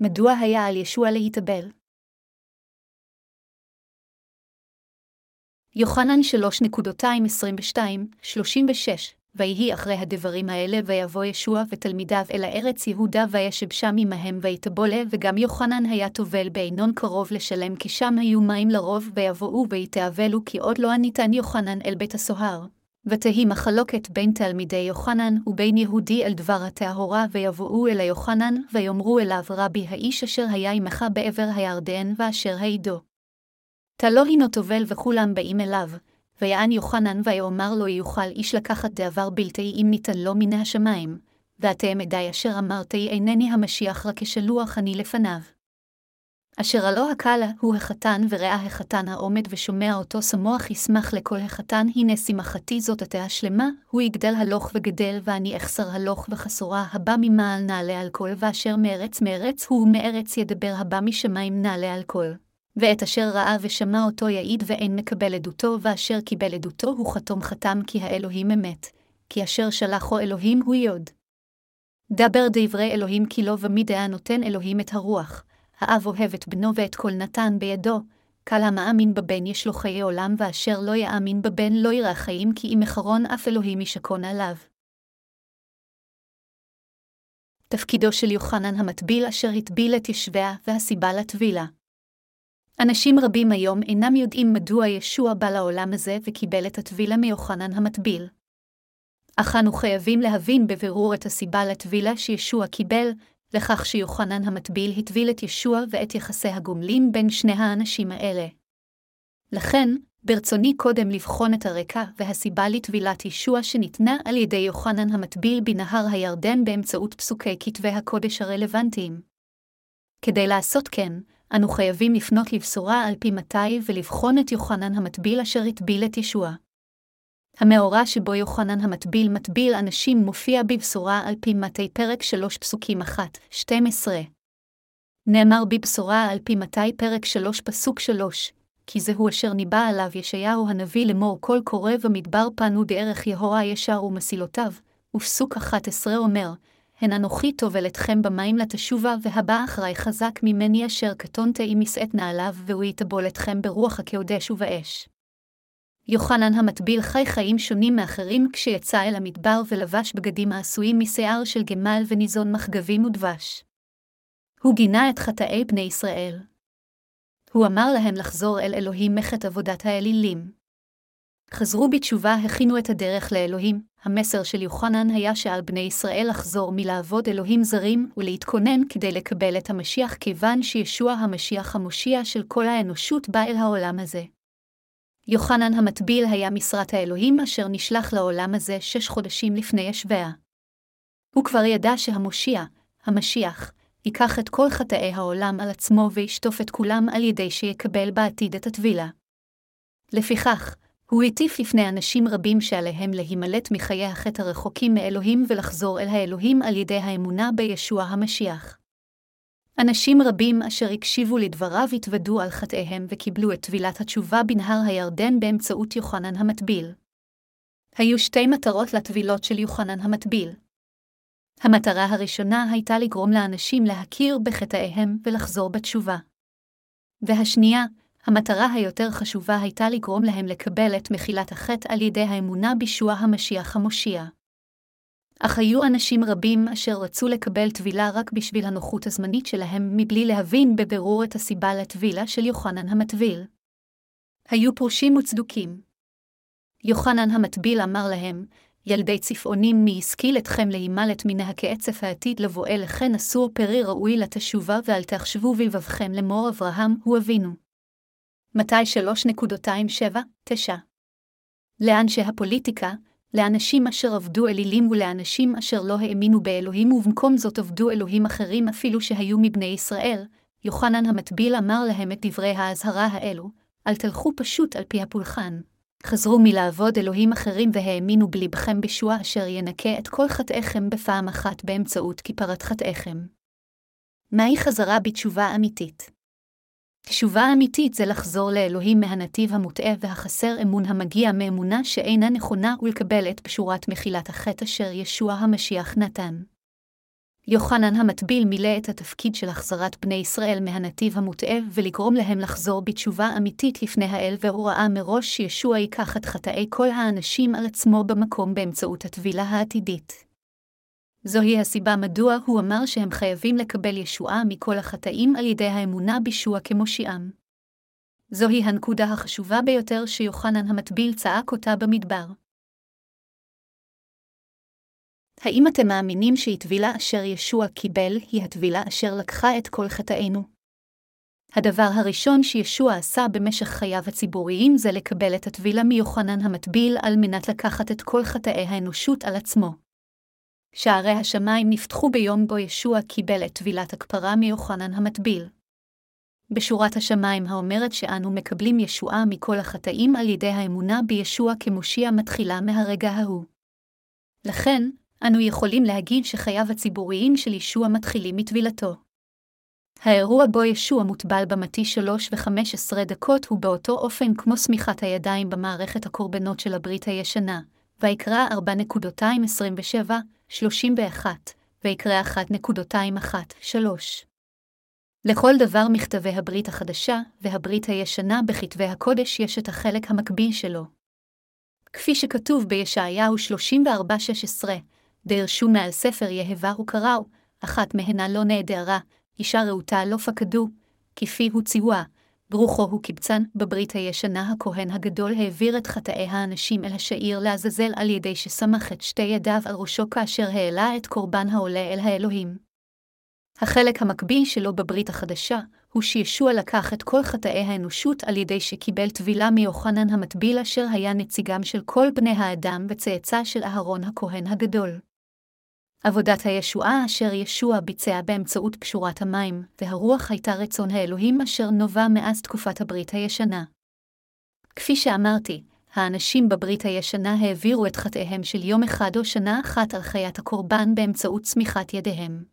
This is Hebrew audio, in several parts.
מדוע היה על ישוע להתאבל? יוחנן 3.22-36 ויהי אחרי הדברים האלה, ויבוא ישוע ותלמידיו אל הארץ יהודה, וישב שם עמהם, ויתבולה, וגם יוחנן היה טובל בעינון קרוב לשלם, כי שם היו מים לרוב, ויבואו ויתאבלו, כי עוד לא הניתן יוחנן אל בית הסוהר. ותהי מחלוקת בין תלמידי יוחנן ובין יהודי אל דבר הטהורה, ויבואו אל היוחנן, ויאמרו אליו רבי האיש אשר היה עמך בעבר הירדן, ואשר העידו. תלו הינו טובל וכולם באים אליו, ויען יוחנן ויאמר לו יוכל איש לקחת דעבר בלתי אם ניתן לו מן השמיים, ואתם עדי אשר אמרתי אינני המשיח רק כשלוח אני לפניו. אשר הלא הקלה הוא החתן וראה החתן העומד ושומע אותו שמוח ישמח לכל החתן, הנה שמחתי זאת עתה השלמה, הוא יגדל הלוך וגדל, ואני אחסר הלוך וחסורה, הבא ממעל נעלה על כל, ואשר מארץ מארץ הוא מארץ ידבר הבא משמיים נעלה על כל. ואת אשר ראה ושמע אותו יעיד ואין מקבל עדותו, ואשר קיבל עדותו הוא חתום חתם כי האלוהים אמת, כי אשר שלחו אלוהים הוא יוד. דבר דברי אלוהים כי לא ומידע נותן אלוהים את הרוח, האב אוהב את בנו ואת כל נתן בידו, קל המאמין בבן יש לו חיי עולם, ואשר לא יאמין בבן לא יראה חיים, כי אם אחרון אף אלוהים ישכון עליו. תפקידו של יוחנן המטביל אשר הטביל את ישביה, והסיבה לטבילה. אנשים רבים היום אינם יודעים מדוע ישוע בא לעולם הזה וקיבל את הטבילה מיוחנן המטביל. אך אנו חייבים להבין בבירור את הסיבה לטבילה שישוע קיבל, לכך שיוחנן המטביל הטביל את ישוע ואת יחסי הגומלין בין שני האנשים האלה. לכן, ברצוני קודם לבחון את הרקע והסיבה לטבילת ישוע שניתנה על ידי יוחנן המטביל בנהר הירדן באמצעות פסוקי כתבי הקודש הרלוונטיים. כדי לעשות כן, אנו חייבים לפנות לבשורה על פי מתי ולבחון את יוחנן המטביל אשר הטביל את ישוע. המאורע שבו יוחנן המטביל מטביל אנשים מופיע בבשורה על פי מתי פרק 3 פסוקים 1, 12. נאמר בבשורה על פי מתי פרק 3 פסוק 3, כי זהו אשר ניבא עליו ישעיהו הנביא לאמור כל קורא במדבר פנו דרך יהורה ישר ומסילותיו, ופסוק 11 אומר, הן אנוכי טובל אתכם במים לתשובה, והבא אחרי חזק ממני אשר קטונתי עם משאת נעליו, והוא יטבול אתכם ברוח הקודש ובאש. יוחנן המטביל חי חיים שונים מאחרים כשיצא אל המדבר ולבש בגדים העשויים משיער של גמל וניזון מחגבים ודבש. הוא גינה את חטאי בני ישראל. הוא אמר להם לחזור אל אלוהים מחט עבודת האלילים. חזרו בתשובה הכינו את הדרך לאלוהים, המסר של יוחנן היה שעל בני ישראל לחזור מלעבוד אלוהים זרים ולהתכונן כדי לקבל את המשיח כיוון שישוע המשיח המושיע של כל האנושות בא אל העולם הזה. יוחנן המטביל היה משרת האלוהים אשר נשלח לעולם הזה שש חודשים לפני ישביה. הוא כבר ידע שהמושיע, המשיח, ייקח את כל חטאי העולם על עצמו וישטוף את כולם על ידי שיקבל בעתיד את הטבילה. לפיכך, הוא הטיף לפני אנשים רבים שעליהם להימלט מחיי החטא הרחוקים מאלוהים ולחזור אל האלוהים על ידי האמונה בישוע המשיח. אנשים רבים אשר הקשיבו לדבריו התוודו על חטאיהם וקיבלו את טבילת התשובה בנהר הירדן באמצעות יוחנן המטביל. היו שתי מטרות לטבילות של יוחנן המטביל. המטרה הראשונה הייתה לגרום לאנשים להכיר בחטאיהם ולחזור בתשובה. והשנייה, המטרה היותר חשובה הייתה לגרום להם לקבל את מחילת החטא על ידי האמונה בישוע המשיח המושיע. אך היו אנשים רבים אשר רצו לקבל טבילה רק בשביל הנוחות הזמנית שלהם, מבלי להבין בבירור את הסיבה לטבילה של יוחנן המטביל. היו פרושים וצדוקים. יוחנן המטביל אמר להם, ילדי צפעונים מי השכיל אתכם להימלט מן הקעצף העתיד לבוא אליכן אסור פרי ראוי לתשובה ואל תחשבו בלבבכם לאמור אברהם הוא אבינו. מתי 3.27-9 לאנשי הפוליטיקה, לאנשים אשר עבדו אלילים ולאנשים אשר לא האמינו באלוהים ובמקום זאת עבדו אלוהים אחרים אפילו שהיו מבני ישראל, יוחנן המטביל אמר להם את דברי האזהרה האלו, אל תלכו פשוט על פי הפולחן. חזרו מלעבוד אלוהים אחרים והאמינו בלבכם בישוע אשר ינקה את כל חטאיכם בפעם אחת באמצעות כיפרת חטאיכם. מהי חזרה בתשובה אמיתית? תשובה אמיתית זה לחזור לאלוהים מהנתיב המוטעה והחסר אמון המגיע מאמונה שאינה נכונה ולקבל את פשורת מחילת החטא אשר ישוע המשיח נתן. יוחנן המטביל מילא את התפקיד של החזרת בני ישראל מהנתיב המוטעה ולגרום להם לחזור בתשובה אמיתית לפני האל, והוא ראה מראש שישוע ייקח את חטאי כל האנשים על עצמו במקום באמצעות הטבילה העתידית. זוהי הסיבה מדוע הוא אמר שהם חייבים לקבל ישועה מכל החטאים על ידי האמונה בישוע כמושיעם. זוהי הנקודה החשובה ביותר שיוחנן המטביל צעק אותה במדבר. האם אתם מאמינים שהטבילה אשר ישוע קיבל היא הטבילה אשר לקחה את כל חטאינו? הדבר הראשון שישוע עשה במשך חייו הציבוריים זה לקבל את הטבילה מיוחנן המטביל על מנת לקחת את כל חטאי האנושות על עצמו. שערי השמיים נפתחו ביום בו ישוע קיבל את טבילת הכפרה מיוחנן המטביל. בשורת השמיים האומרת שאנו מקבלים ישועה מכל החטאים על ידי האמונה בישוע כמושיע מתחילה מהרגע ההוא. לכן, אנו יכולים להגיד שחייו הציבוריים של ישוע מתחילים מטבילתו. האירוע בו ישוע מוטבל במתי שלוש וחמש עשרה דקות הוא באותו אופן כמו סמיכת הידיים במערכת הקורבנות של הברית הישנה, ויקרא 4.27, 31, ויקרא 1.21, לכל דבר מכתבי הברית החדשה והברית הישנה בכתבי הקודש יש את החלק המקביל שלו. כפי שכתוב בישעיהו 34.16, דרשו מעל ספר יהבה וקראו, אחת מהנה לא נעדרה, אישה רהוטה לא פקדו, כפי הוציאוה, ברוכו הוא קיבצן, בברית הישנה הכהן הגדול העביר את חטאי האנשים אל השעיר לעזאזל על ידי שסמך את שתי ידיו על ראשו כאשר העלה את קורבן העולה אל האלוהים. החלק המקביל שלו בברית החדשה, הוא שישוע לקח את כל חטאי האנושות על ידי שקיבל טבילה מיוחנן המטביל אשר היה נציגם של כל בני האדם וצאצא של אהרון הכהן הגדול. עבודת הישועה אשר ישוע ביצע באמצעות פשורת המים, והרוח הייתה רצון האלוהים אשר נובע מאז תקופת הברית הישנה. כפי שאמרתי, האנשים בברית הישנה העבירו את חטאיהם של יום אחד או שנה אחת על חיית הקורבן באמצעות צמיחת ידיהם.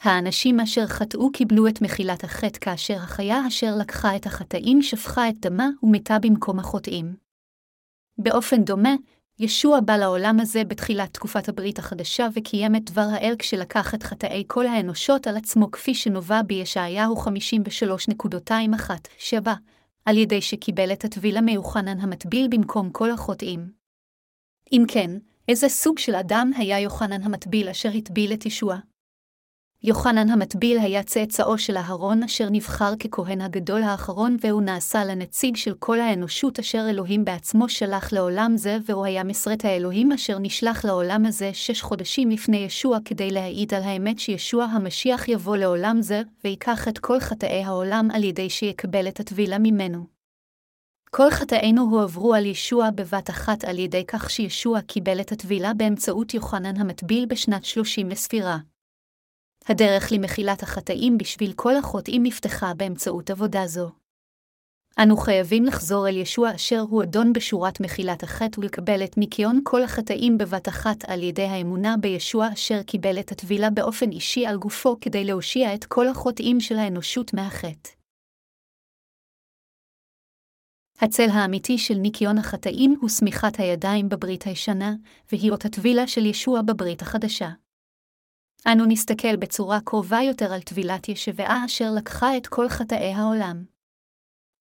האנשים אשר חטאו קיבלו את מחילת החטא כאשר החיה אשר לקחה את החטאים שפכה את דמה ומתה במקום החוטאים. באופן דומה, ישוע בא לעולם הזה בתחילת תקופת הברית החדשה וקיים את דבר האל כשלקח את חטאי כל האנושות על עצמו כפי שנובע בישעיהו 53.21-7, על ידי שקיבל את הטביל המיוחנן המטביל במקום כל החוטאים. אם כן, איזה סוג של אדם היה יוחנן המטביל אשר הטביל את ישוע? יוחנן המטביל היה צאצאו של אהרון אשר נבחר ככהן הגדול האחרון והוא נעשה לנציג של כל האנושות אשר אלוהים בעצמו שלח לעולם זה והוא היה מסרת האלוהים אשר נשלח לעולם הזה שש חודשים לפני ישוע כדי להעיד על האמת שישוע המשיח יבוא לעולם זה ויקח את כל חטאי העולם על ידי שיקבל את הטבילה ממנו. כל חטאינו הועברו על ישוע בבת אחת על ידי כך שישוע קיבל את הטבילה באמצעות יוחנן המטביל בשנת שלושים לספירה. הדרך למחילת החטאים בשביל כל החוטאים נפתחה באמצעות עבודה זו. אנו חייבים לחזור אל ישוע אשר הוא אדון בשורת מחילת החטא ולקבל את ניקיון כל החטאים בבת אחת על ידי האמונה בישוע אשר קיבל את הטבילה באופן אישי על גופו כדי להושיע את כל החוטאים של האנושות מהחטא. הצל האמיתי של ניקיון החטאים הוא סמיכת הידיים בברית הישנה, והיא אות הטבילה של ישוע בברית החדשה. אנו נסתכל בצורה קרובה יותר על טבילת ישבעה אשר לקחה את כל חטאי העולם.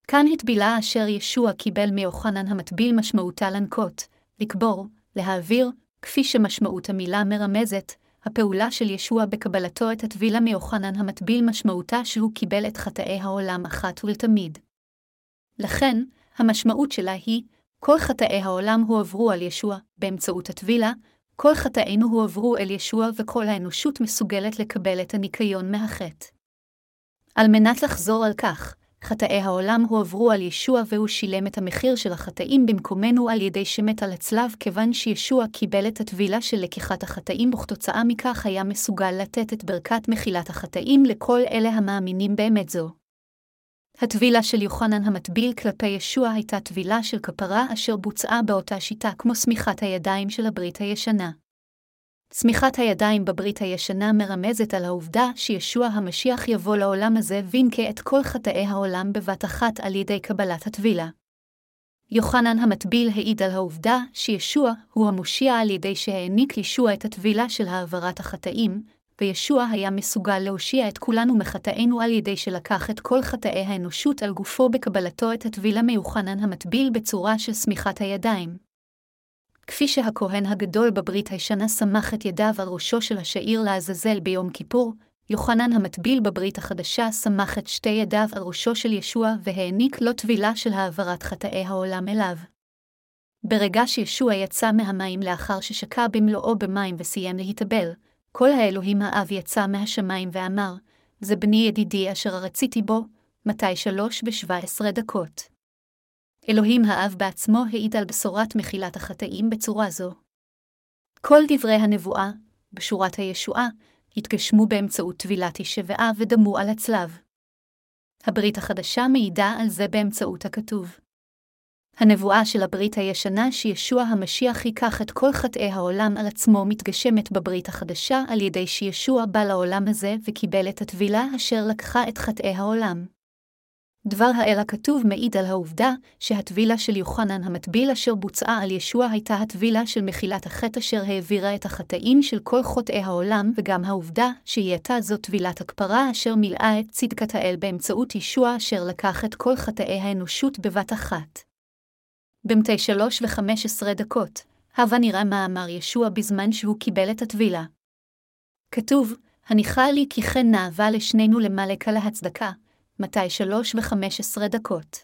כאן הטבילה אשר ישוע קיבל מיוחנן המטביל משמעותה לנקות, לקבור, להעביר, כפי שמשמעות המילה מרמזת, הפעולה של ישוע בקבלתו את הטבילה מיוחנן המטביל משמעותה שהוא קיבל את חטאי העולם אחת ולתמיד. לכן, המשמעות שלה היא, כל חטאי העולם הועברו על ישוע באמצעות הטבילה, כל חטאינו הועברו אל ישוע וכל האנושות מסוגלת לקבל את הניקיון מהחטא. על מנת לחזור על כך, חטאי העולם הועברו על ישוע והוא שילם את המחיר של החטאים במקומנו על ידי שמת על הצלב כיוון שישוע קיבל את הטבילה של לקיחת החטאים וכתוצאה מכך היה מסוגל לתת את ברכת מחילת החטאים לכל אלה המאמינים באמת זו. הטבילה של יוחנן המטביל כלפי ישוע הייתה טבילה של כפרה אשר בוצעה באותה שיטה כמו סמיכת הידיים של הברית הישנה. צמיחת הידיים בברית הישנה מרמזת על העובדה שישוע המשיח יבוא לעולם הזה וינקה את כל חטאי העולם בבת אחת על ידי קבלת הטבילה. יוחנן המטביל העיד על העובדה שישוע הוא המושיע על ידי שהעניק ישוע את הטבילה של העברת החטאים, וישוע היה מסוגל להושיע את כולנו מחטאינו על ידי שלקח את כל חטאי האנושות על גופו בקבלתו את הטבילה מיוחנן המטביל בצורה של סמיכת הידיים. כפי שהכהן הגדול בברית הישנה סמך את ידיו על ראשו של השעיר לעזאזל ביום כיפור, יוחנן המטביל בברית החדשה סמך את שתי ידיו על ראשו של ישוע והעניק לו טבילה של העברת חטאי העולם אליו. ברגע שישוע יצא מהמים לאחר ששקע במלואו במים וסיים להתאבל, כל האלוהים האב יצא מהשמיים ואמר, זה בני ידידי אשר רציתי בו, מתי שלוש ושבע עשרה דקות. אלוהים האב בעצמו העיד על בשורת מחילת החטאים בצורה זו. כל דברי הנבואה, בשורת הישועה, התגשמו באמצעות טבילת השבעה ודמו על הצלב. הברית החדשה מעידה על זה באמצעות הכתוב. הנבואה של הברית הישנה שישוע המשיח ייקח את כל חטאי העולם על עצמו מתגשמת בברית החדשה על ידי שישוע בא לעולם הזה וקיבל את הטבילה אשר לקחה את חטאי העולם. דבר האל הכתוב מעיד על העובדה שהטבילה של יוחנן המטביל אשר בוצעה על ישוע הייתה הטבילה של מחילת החטא אשר העבירה את החטאים של כל חוטאי העולם, וגם העובדה שהיא הייתה זו טבילת הכפרה אשר מילאה את צדקת האל באמצעות ישוע אשר לקח את כל חטאי האנושות בבת אחת. במתי שלוש וחמש עשרה דקות, הבה נראה מה אמר ישוע בזמן שהוא קיבל את הטבילה. כתוב, הניחה לי כי כן נאווה לשנינו למלק על ההצדקה, מתי שלוש וחמש עשרה דקות.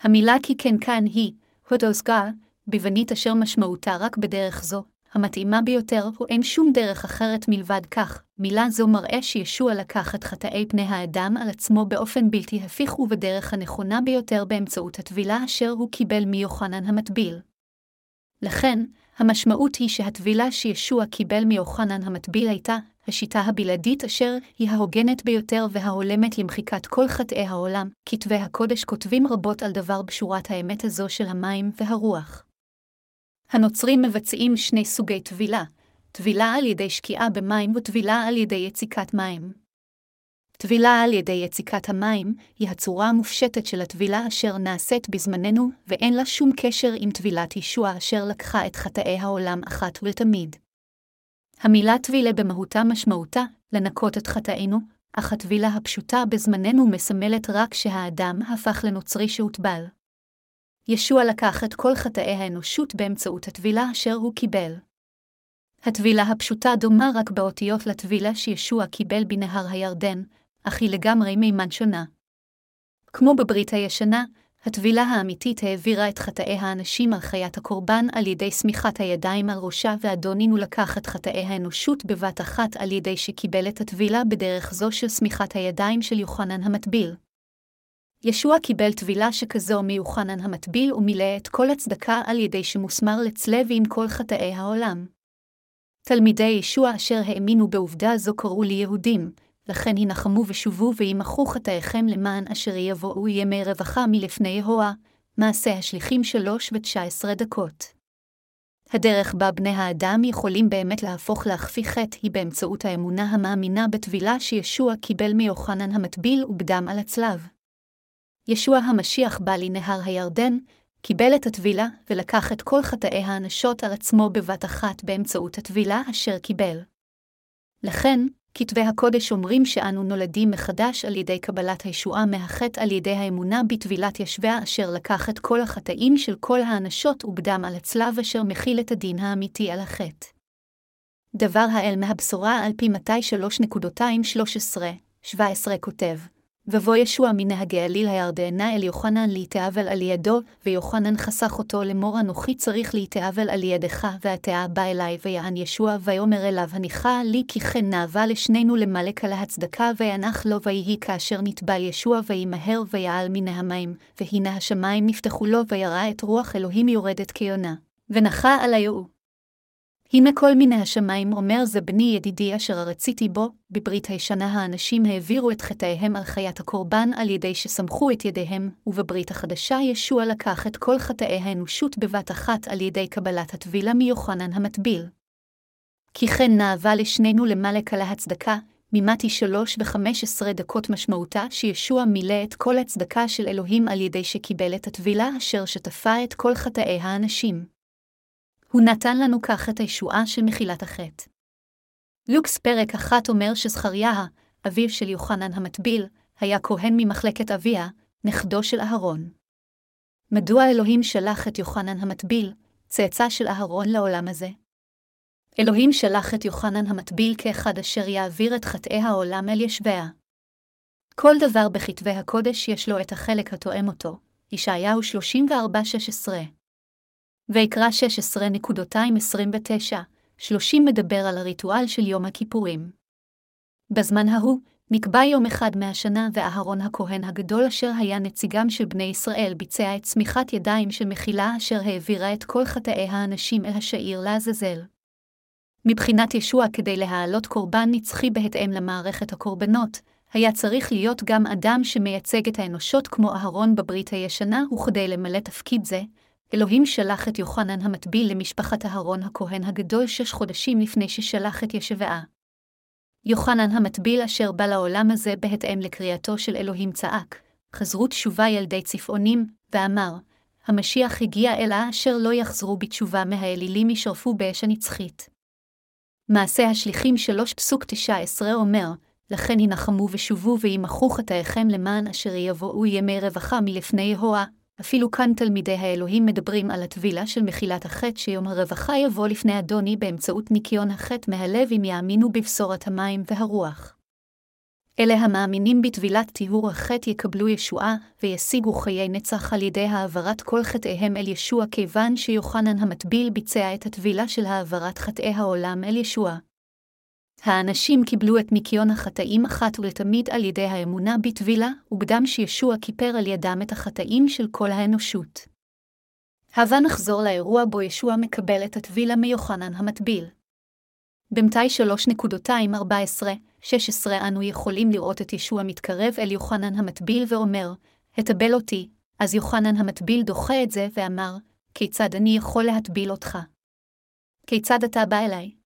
המילה כי כן כאן היא, הודוסגה, ביוונית אשר משמעותה רק בדרך זו, המתאימה ביותר, אין שום דרך אחרת מלבד כך, מילה זו מראה שישוע לקח את חטאי פני האדם על עצמו באופן בלתי הפיך ובדרך הנכונה ביותר באמצעות הטבילה אשר הוא קיבל מיוחנן המטביל. לכן, המשמעות היא שהטבילה שישוע קיבל מיוחנן המטביל הייתה השיטה הבלעדית אשר היא ההוגנת ביותר וההולמת למחיקת כל חטאי העולם, כתבי הקודש כותבים רבות על דבר בשורת האמת הזו של המים והרוח. הנוצרים מבצעים שני סוגי טבילה, טבילה על ידי שקיעה במים וטבילה על ידי יציקת מים. טבילה על ידי יציקת המים היא הצורה המופשטת של הטבילה אשר נעשית בזמננו, ואין לה שום קשר עם טבילת ישוע אשר לקחה את חטאי העולם אחת ולתמיד. המילה טבילה במהותה משמעותה לנקות את חטאינו, אך הטבילה הפשוטה בזמננו מסמלת רק שהאדם הפך לנוצרי שהוטבל. ישוע לקח את כל חטאי האנושות באמצעות הטבילה אשר הוא קיבל. הטבילה הפשוטה דומה רק באותיות לטבילה שישוע קיבל בנהר הירדן, אך היא לגמרי מימן שונה. כמו בברית הישנה, הטבילה האמיתית העבירה את חטאי האנשים על חיית הקורבן על ידי סמיכת הידיים על ראשה, ואדונינו לקח את חטאי האנושות בבת אחת על ידי שקיבל את הטבילה בדרך זו של סמיכת הידיים של יוחנן המטביל. ישוע קיבל טבילה שכזו מיוחנן המטביל ומילא את כל הצדקה על ידי שמוסמר לצלב עם כל חטאי העולם. תלמידי ישוע אשר האמינו בעובדה זו קראו לי יהודים, לכן הנחמו ושובו וימחו חטאיכם למען אשר יבואו ימי רווחה מלפני יהוה, מעשה השליחים שלוש ותשע עשרה דקות. הדרך בה בני האדם יכולים באמת להפוך להכפי חטא היא באמצעות האמונה המאמינה בטבילה שישוע קיבל מיוחנן המטביל ובדם על הצלב. ישוע המשיח בא לנהר הירדן, קיבל את הטבילה ולקח את כל חטאי האנשות על עצמו בבת אחת באמצעות הטבילה אשר קיבל. לכן, כתבי הקודש אומרים שאנו נולדים מחדש על ידי קבלת הישועה מהחטא על ידי האמונה בטבילת ישביה אשר לקח את כל החטאים של כל האנשות ובדם על הצלב אשר מכיל את הדין האמיתי על החטא. דבר האל מהבשורה על פי מתי 3.213-17 כותב, ובוא ישוע מנהגי הגליל הירדנה אל יוחנן להתאבל על ידו, ויוחנן חסך אותו לאמור אנוכי צריך להתאבל על ידך, והתאה בא אלי, ויען ישוע, ויאמר אליו הניחה לי כי כן נאווה לשנינו למלק על ההצדקה, וינח לו ויהי כאשר נטבע ישוע, וימהר ויעל מן המים, והנה השמיים נפתחו לו, וירא את רוח אלוהים יורדת כיונה, ונחה על היאו. הנה כל מיני השמיים אומר זה בני ידידי אשר רציתי בו, בברית הישנה האנשים העבירו את חטאיהם על חיית הקורבן על ידי שסמכו את ידיהם, ובברית החדשה ישוע לקח את כל חטאי האנושות בבת אחת על ידי קבלת הטבילה מיוחנן המטביל. כי כן נאווה לשנינו למלק על ההצדקה, ממתי שלוש וחמש עשרה דקות משמעותה שישוע מילא את כל הצדקה של אלוהים על ידי שקיבל את הטבילה אשר שטפה את כל חטאי האנשים. הוא נתן לנו כך את הישועה של מחילת החטא. לוקס פרק אחת אומר שזכריה, אביו של יוחנן המטביל, היה כהן ממחלקת אביה, נכדו של אהרון. מדוע אלוהים שלח את יוחנן המטביל, צאצא של אהרון לעולם הזה? אלוהים שלח את יוחנן המטביל כאחד אשר יעביר את חטאי העולם אל ישביה. כל דבר בכתבי הקודש יש לו את החלק התואם אותו, ישעיהו 34-16. ויקרא 16.29, 30 מדבר על הריטואל של יום הכיפורים. בזמן ההוא, נקבע יום אחד מהשנה ואהרון הכהן הגדול אשר היה נציגם של בני ישראל ביצע את צמיחת ידיים של מחילה אשר העבירה את כל חטאי האנשים אל השעיר לעזאזל. מבחינת ישוע כדי להעלות קורבן נצחי בהתאם למערכת הקורבנות, היה צריך להיות גם אדם שמייצג את האנושות כמו אהרון בברית הישנה, וכדי למלא תפקיד זה, אלוהים שלח את יוחנן המטביל למשפחת אהרון הכהן הגדול שש חודשים לפני ששלח את ישבעה. יוחנן המטביל אשר בא לעולם הזה בהתאם לקריאתו של אלוהים צעק, חזרו תשובה ילדי צפעונים, ואמר, המשיח הגיע אלה אשר לא יחזרו בתשובה מהאלילים ישרפו באש הנצחית. מעשה השליחים שלוש פסוק תשע עשרה אומר, לכן ינחמו ושובו וימחו חטאיכם למען אשר יבואו ימי רווחה מלפני יהוה, אפילו כאן תלמידי האלוהים מדברים על הטבילה של מחילת החטא שיום הרווחה יבוא לפני אדוני באמצעות ניקיון החטא מהלב אם יאמינו בבשורת המים והרוח. אלה המאמינים בטבילת טיהור החטא יקבלו ישועה, וישיגו חיי נצח על ידי העברת כל חטאיהם אל ישוע כיוון שיוחנן המטביל ביצע את הטבילה של העברת חטאי העולם אל ישוע. האנשים קיבלו את ניקיון החטאים אחת ולתמיד על ידי האמונה בטבילה, ובדם שישוע כיפר על ידם את החטאים של כל האנושות. הבה נחזור לאירוע בו ישוע מקבל את הטבילה מיוחנן המטביל. במתי 3.214-16 אנו יכולים לראות את ישוע מתקרב אל יוחנן המטביל ואומר, הטבל אותי, אז יוחנן המטביל דוחה את זה ואמר, כיצד אני יכול להטביל אותך? כיצד אתה בא אליי?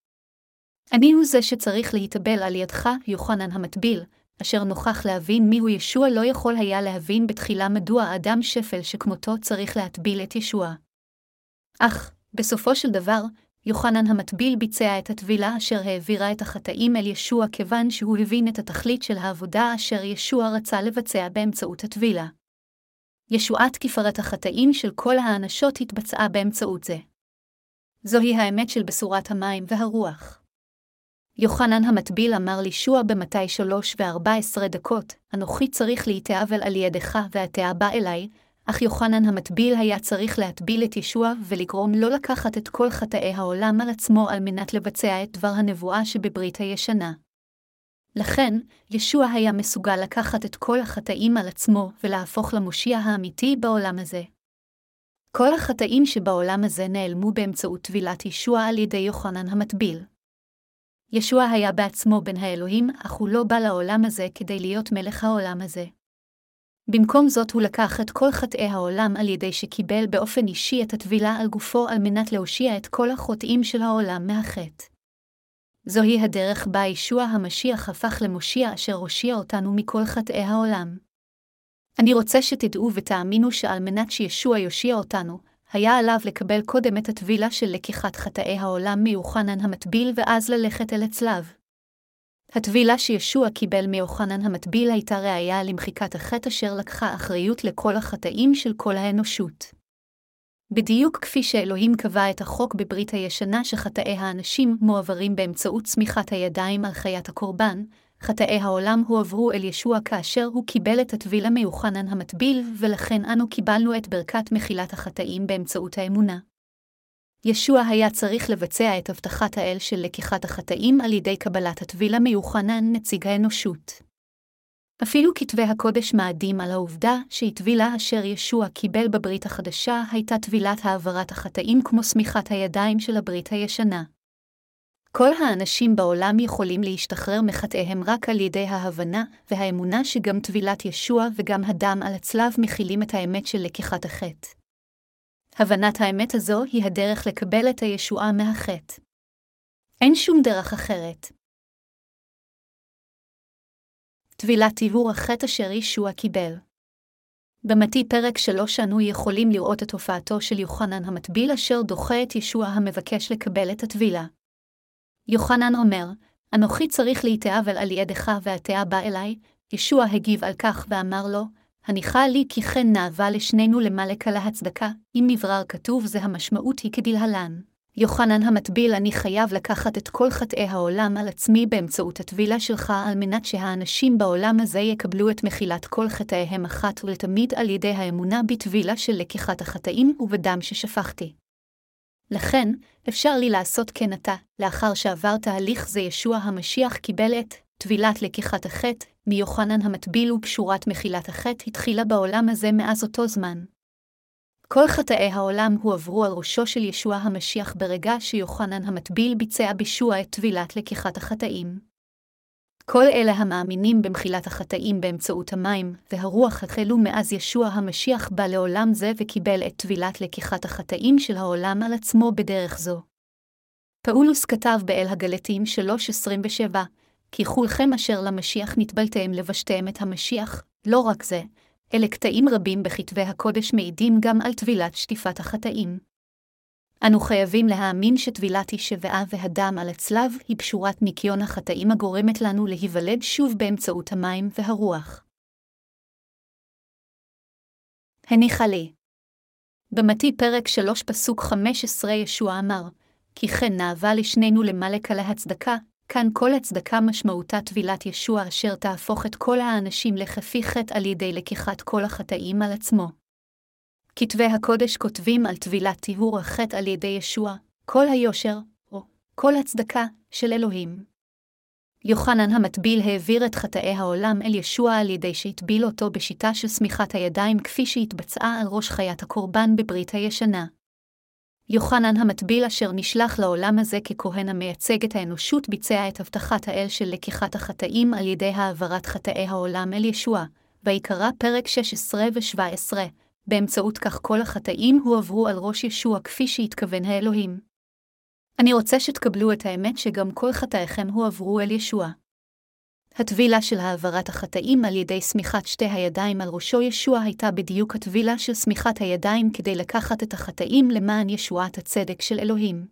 אני הוא זה שצריך להתאבל על ידך, יוחנן המטביל, אשר נוכח להבין מיהו ישוע לא יכול היה להבין בתחילה מדוע אדם שפל שכמותו צריך להטביל את ישוע. אך, בסופו של דבר, יוחנן המטביל ביצע את הטבילה אשר העבירה את החטאים אל ישוע כיוון שהוא הבין את התכלית של העבודה אשר ישוע רצה לבצע באמצעות הטבילה. ישועת כפרת החטאים של כל האנשות התבצעה באמצעות זה. זוהי האמת של בשורת המים והרוח. יוחנן המטביל אמר לישוע במתי שלוש וארבע עשרה דקות, אנוכי צריך להתאבל על ידך ואתה בא אליי, אך יוחנן המטביל היה צריך להטביל את ישוע ולגרום לא לקחת את כל חטאי העולם על עצמו על מנת לבצע את דבר הנבואה שבברית הישנה. לכן, ישוע היה מסוגל לקחת את כל החטאים על עצמו ולהפוך למושיע האמיתי בעולם הזה. כל החטאים שבעולם הזה נעלמו באמצעות טבילת ישוע על ידי יוחנן המטביל. ישוע היה בעצמו בן האלוהים, אך הוא לא בא לעולם הזה כדי להיות מלך העולם הזה. במקום זאת הוא לקח את כל חטאי העולם על ידי שקיבל באופן אישי את הטבילה על גופו על מנת להושיע את כל החוטאים של העולם מהחטא. זוהי הדרך בה ישוע המשיח הפך למושיע אשר הושיע אותנו מכל חטאי העולם. אני רוצה שתדעו ותאמינו שעל מנת שישוע יושיע אותנו, היה עליו לקבל קודם את הטבילה של לקיחת חטאי העולם מיוחנן המטביל ואז ללכת אל הצלב. הטבילה שישוע קיבל מיוחנן המטביל הייתה ראיה למחיקת החטא אשר לקחה אחריות לכל החטאים של כל האנושות. בדיוק כפי שאלוהים קבע את החוק בברית הישנה שחטאי האנשים מועברים באמצעות צמיחת הידיים על חיית הקורבן, חטאי העולם הועברו אל ישוע כאשר הוא קיבל את הטבילה מיוחנן המטביל, ולכן אנו קיבלנו את ברכת מחילת החטאים באמצעות האמונה. ישוע היה צריך לבצע את הבטחת האל של לקיחת החטאים על ידי קבלת הטבילה מיוחנן נציג האנושות. אפילו כתבי הקודש מעדים על העובדה שהטבילה אשר ישוע קיבל בברית החדשה הייתה טבילת העברת החטאים כמו שמיכת הידיים של הברית הישנה. כל האנשים בעולם יכולים להשתחרר מחטאיהם רק על ידי ההבנה והאמונה שגם טבילת ישוע וגם הדם על הצלב מכילים את האמת של לקיחת החטא. הבנת האמת הזו היא הדרך לקבל את הישועה מהחטא. אין שום דרך אחרת. טבילת טיהור החטא אשר ישוע קיבל. במתי פרק שלוש אנו יכולים לראות את הופעתו של יוחנן המטביל אשר דוחה את ישוע המבקש לקבל את הטבילה. יוחנן אומר, אנוכי צריך להתאהב על ידך והתאה בא אליי, ישוע הגיב על כך ואמר לו, הניחה לי כי כן נאווה לשנינו למלך על ההצדקה, אם מברר כתוב זה המשמעות היא כדלהלן. יוחנן המטביל, אני חייב לקחת את כל חטאי העולם על עצמי באמצעות הטבילה שלך, על מנת שהאנשים בעולם הזה יקבלו את מחילת כל חטאיהם אחת ולתמיד על ידי האמונה בטבילה של לקיחת החטאים ובדם ששפכתי. לכן, אפשר לי לעשות כן עתה, לאחר שעבר תהליך זה ישוע המשיח קיבל את טבילת לקיחת החטא, מיוחנן המטביל וקשורת מחילת החטא התחילה בעולם הזה מאז אותו זמן. כל חטאי העולם הועברו על ראשו של ישוע המשיח ברגע שיוחנן המטביל ביצע בישוע את טבילת לקיחת החטאים. כל אלה המאמינים במחילת החטאים באמצעות המים והרוח החלו מאז ישוע המשיח בא לעולם זה וקיבל את טבילת לקיחת החטאים של העולם על עצמו בדרך זו. פאולוס כתב באל הגלתים 3.27, כי כולכם אשר למשיח נטבלתם לבשתם את המשיח, לא רק זה, אלה קטעים רבים בכתבי הקודש מעידים גם על טבילת שטיפת החטאים. אנו חייבים להאמין שטבילת השבעה והדם על הצלב היא פשורת ניקיון החטאים הגורמת לנו להיוולד שוב באמצעות המים והרוח. הניחה לי. במתי פרק 3 פסוק 15 ישוע אמר, כי כן נאווה לשנינו למלק על ההצדקה, כאן כל הצדקה משמעותה טבילת ישוע אשר תהפוך את כל האנשים לכפי חטא על ידי לקיחת כל החטאים על עצמו. כתבי הקודש כותבים על טבילת טיהור החטא על ידי ישוע, כל היושר, או כל הצדקה, של אלוהים. יוחנן המטביל העביר את חטאי העולם אל ישוע על ידי שהטביל אותו בשיטה של סמיכת הידיים כפי שהתבצעה על ראש חיית הקורבן בברית הישנה. יוחנן המטביל אשר נשלח לעולם הזה ככהן המייצג את האנושות ביצע את הבטחת האל של לקיחת החטאים על ידי העברת חטאי העולם אל ישוע, ויקרא פרק 16 ו-17, באמצעות כך כל החטאים הועברו על ראש ישוע כפי שהתכוון האלוהים. אני רוצה שתקבלו את האמת שגם כל חטאיכם הועברו אל ישוע. הטבילה של העברת החטאים על ידי סמיכת שתי הידיים על ראשו ישוע הייתה בדיוק הטבילה של סמיכת הידיים כדי לקחת את החטאים למען ישועת הצדק של אלוהים.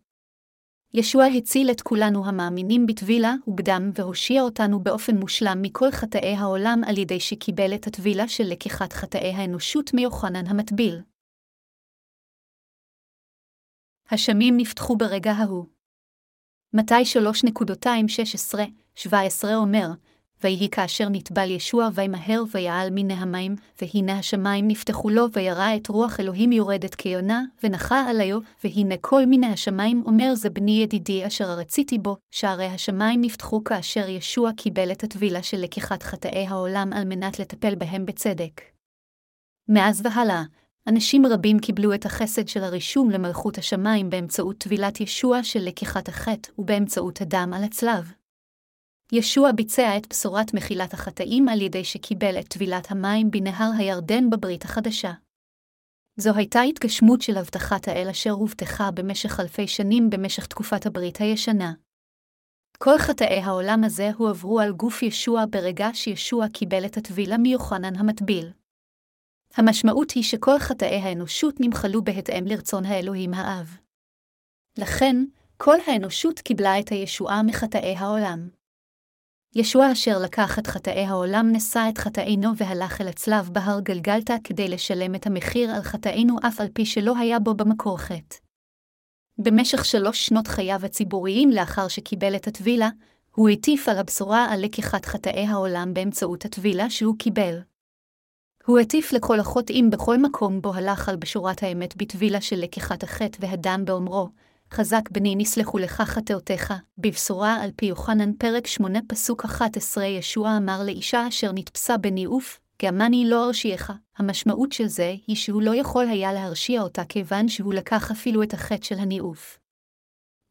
ישוע הציל את כולנו המאמינים בטבילה ובדם והושיע אותנו באופן מושלם מכל חטאי העולם על ידי שקיבל את הטבילה של לקיחת חטאי האנושות מיוחנן המטביל. השמים נפתחו ברגע ההוא. מתי 3.216-17 אומר, ויהי כאשר נטבל ישוע וימהר ויעל מן המים, והנה השמיים נפתחו לו, וירא את רוח אלוהים יורדת כיונה, ונחה עליו, והנה כל מיני השמיים אומר זה בני ידידי אשר רציתי בו, שערי השמיים נפתחו כאשר ישוע קיבל את הטבילה של לקיחת חטאי העולם על מנת לטפל בהם בצדק. מאז והלאה, אנשים רבים קיבלו את החסד של הרישום למלכות השמיים באמצעות טבילת ישוע של לקיחת החטא ובאמצעות הדם על הצלב. ישוע ביצע את בשורת מחילת החטאים על ידי שקיבל את טבילת המים בנהר הירדן בברית החדשה. זו הייתה התגשמות של הבטחת האל אשר הובטחה במשך אלפי שנים במשך תקופת הברית הישנה. כל חטאי העולם הזה הועברו על גוף ישוע ברגע שישוע קיבל את הטבילה מיוחנן המטביל. המשמעות היא שכל חטאי האנושות נמחלו בהתאם לרצון האלוהים האב. לכן, כל האנושות קיבלה את הישועה מחטאי העולם. ישוע אשר לקח את חטאי העולם נשא את חטאינו והלך אל הצלב בהר גלגלתא כדי לשלם את המחיר על חטאינו אף על פי שלא היה בו במקור חטא. במשך שלוש שנות חייו הציבוריים לאחר שקיבל את הטבילה, הוא הטיף על הבשורה על לקיחת חטאי העולם באמצעות הטבילה שהוא קיבל. הוא הטיף לכל החוטאים בכל מקום בו הלך על בשורת האמת בטבילה של לקיחת החטא והדם באומרו, חזק בני נסלחו לך חטאותיך, בבשורה על פי יוחנן פרק 8 פסוק 11 ישוע אמר לאישה אשר נתפסה בניאוף, גם אני לא ארשיעך. המשמעות של זה היא שהוא לא יכול היה להרשיע אותה כיוון שהוא לקח אפילו את החטא של הניאוף.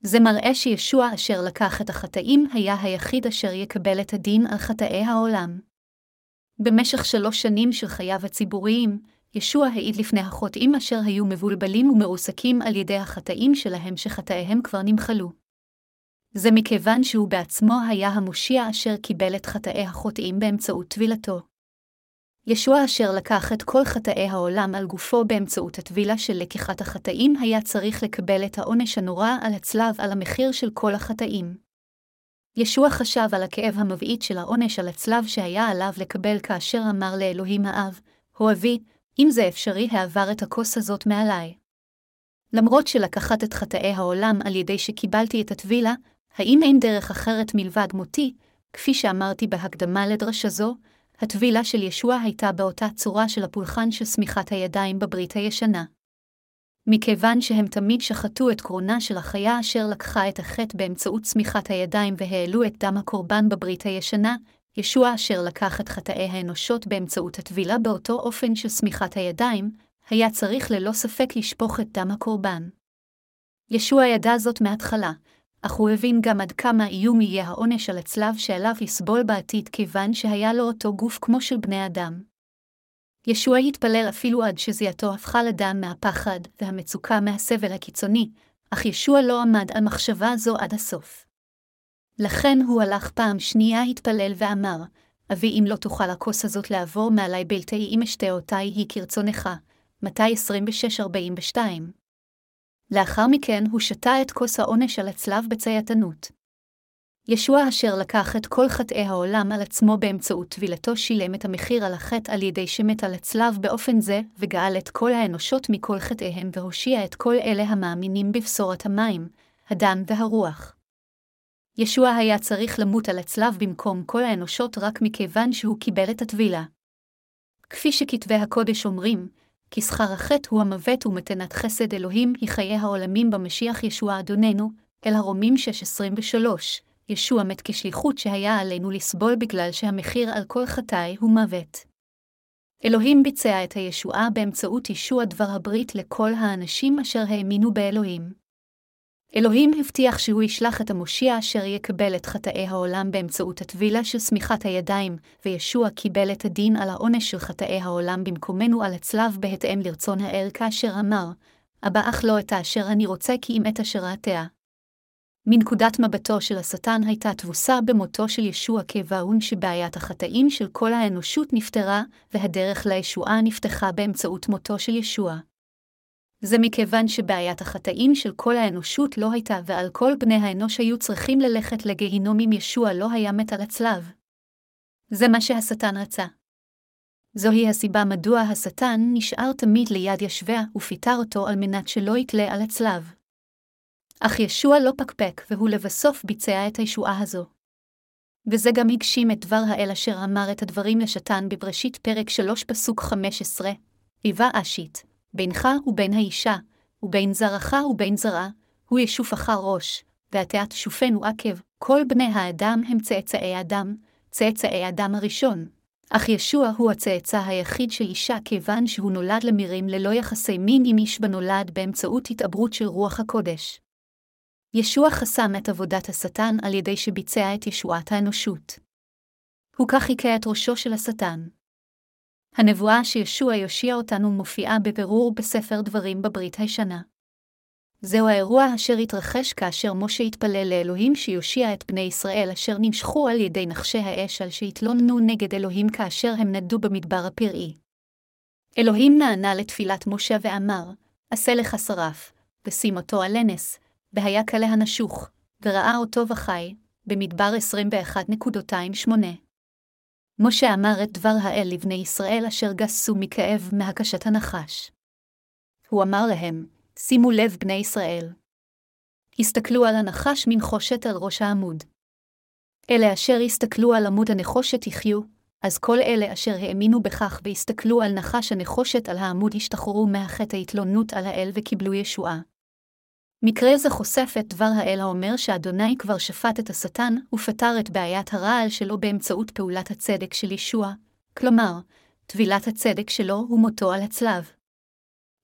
זה מראה שישוע אשר לקח את החטאים היה היחיד אשר יקבל את הדין על חטאי העולם. במשך שלוש שנים של חייו הציבוריים, ישוע העיד לפני החוטאים אשר היו מבולבלים ומרוסקים על ידי החטאים שלהם שחטאיהם כבר נמחלו. זה מכיוון שהוא בעצמו היה המושיע אשר קיבל את חטאי החוטאים באמצעות טבילתו. ישוע אשר לקח את כל חטאי העולם על גופו באמצעות הטבילה של לקיחת החטאים, היה צריך לקבל את העונש הנורא על הצלב על המחיר של כל החטאים. ישוע חשב על הכאב המבעית של העונש על הצלב שהיה עליו לקבל כאשר אמר לאלוהים האב, אוהבי, אם זה אפשרי, העבר את הכוס הזאת מעליי. למרות שלקחת את חטאי העולם על ידי שקיבלתי את הטבילה, האם אין דרך אחרת מלבד מותי, כפי שאמרתי בהקדמה לדרשה זו, הטבילה של ישוע הייתה באותה צורה של הפולחן של שמיכת הידיים בברית הישנה. מכיוון שהם תמיד שחטו את קרונה של החיה אשר לקחה את החטא באמצעות צמיחת הידיים והעלו את דם הקורבן בברית הישנה, ישוע אשר לקח את חטאי האנושות באמצעות הטבילה באותו אופן של שמיכת הידיים, היה צריך ללא ספק לשפוך את דם הקורבן. ישוע ידע זאת מההתחלה, אך הוא הבין גם עד כמה איום יהיה העונש על הצלב שעליו יסבול בעתיד כיוון שהיה לו אותו גוף כמו של בני אדם. ישוע התפלל אפילו עד שזיעתו הפכה לדם מהפחד והמצוקה מהסבל הקיצוני, אך ישוע לא עמד על מחשבה זו עד הסוף. לכן הוא הלך פעם שנייה התפלל ואמר, אבי אם לא תוכל הכוס הזאת לעבור מעלי בלתי אם אשתה אותי היא כרצונך. מתי 26-42 לאחר מכן הוא שתה את כוס העונש על הצלב בצייתנות. ישוע אשר לקח את כל חטאי העולם על עצמו באמצעות טבילתו שילם את המחיר על החטא על ידי שמת על הצלב באופן זה, וגאל את כל האנושות מכל חטאיהם והושיע את כל אלה המאמינים בבשורת המים, הדם והרוח. ישוע היה צריך למות על הצלב במקום כל האנושות רק מכיוון שהוא קיבל את הטבילה. כפי שכתבי הקודש אומרים, כי שכר החטא הוא המוות ומתנת חסד אלוהים היא חיי העולמים במשיח ישוע אדוננו, אל הרומים 6.23, ישוע מת כשליחות שהיה עלינו לסבול בגלל שהמחיר על כל חטאי הוא מוות. אלוהים ביצע את הישועה באמצעות ישוע דבר הברית לכל האנשים אשר האמינו באלוהים. אלוהים הבטיח שהוא ישלח את המושיע אשר יקבל את חטאי העולם באמצעות הטבילה של שמיכת הידיים, וישוע קיבל את הדין על העונש של חטאי העולם במקומנו על הצלב בהתאם לרצון האל כאשר אמר, אבא אך לא את האשר אני רוצה כי אם את אשר אעתיה. מנקודת מבטו של השטן הייתה תבוסה במותו של ישוע כבאון שבעיית החטאים של כל האנושות נפתרה, והדרך לישועה נפתחה באמצעות מותו של ישוע. זה מכיוון שבעיית החטאים של כל האנושות לא הייתה ועל כל בני האנוש היו צריכים ללכת לגיהינום אם ישוע לא היה מת על הצלב. זה מה שהשטן רצה. זוהי הסיבה מדוע השטן נשאר תמיד ליד ישביה ופיטר אותו על מנת שלא יתלה על הצלב. אך ישוע לא פקפק, והוא לבסוף ביצע את הישועה הזו. וזה גם הגשים את דבר האל אשר אמר את הדברים לשטן בבראשית פרק 3 פסוק 15, היווה אשית, בינך ובין האישה, ובין זרעך ובין זרעה, הוא אחר ראש, ואתה תשופנו עקב, כל בני האדם הם צאצאי אדם, צאצאי אדם הראשון. אך ישוע הוא הצאצא היחיד של אישה כיוון שהוא נולד למירים ללא יחסי מין עם איש בנולד באמצעות התעברות של רוח הקודש. ישוע חסם את עבודת השטן על ידי שביצע את ישועת האנושות. הוא כך היכה את ראשו של השטן. הנבואה שישוע יושיע אותנו מופיעה בבירור בספר דברים בברית הישנה. זהו האירוע אשר התרחש כאשר משה התפלל לאלוהים שיושיע את בני ישראל אשר נמשכו על ידי נחשי האש על שהתלוננו נגד אלוהים כאשר הם נדו במדבר הפראי. אלוהים נענה לתפילת משה ואמר, עשה לך שרף, ושים אותו על הנס, והיה כלה הנשוך, וראה אותו וחי, במדבר 21.28. משה אמר את דבר האל לבני ישראל אשר גסו מכאב מהקשת הנחש. הוא אמר להם, שימו לב בני ישראל. הסתכלו על הנחש מנחושת על ראש העמוד. אלה אשר הסתכלו על עמוד הנחושת יחיו, אז כל אלה אשר האמינו בכך והסתכלו על נחש הנחושת על העמוד השתחררו מהחטא ההתלוננות על האל וקיבלו ישועה. מקרה זה חושף את דבר האל האומר שאדוני כבר שפט את השטן ופתר את בעיית הרעל שלו באמצעות פעולת הצדק של ישוע, כלומר, טבילת הצדק שלו ומותו על הצלב.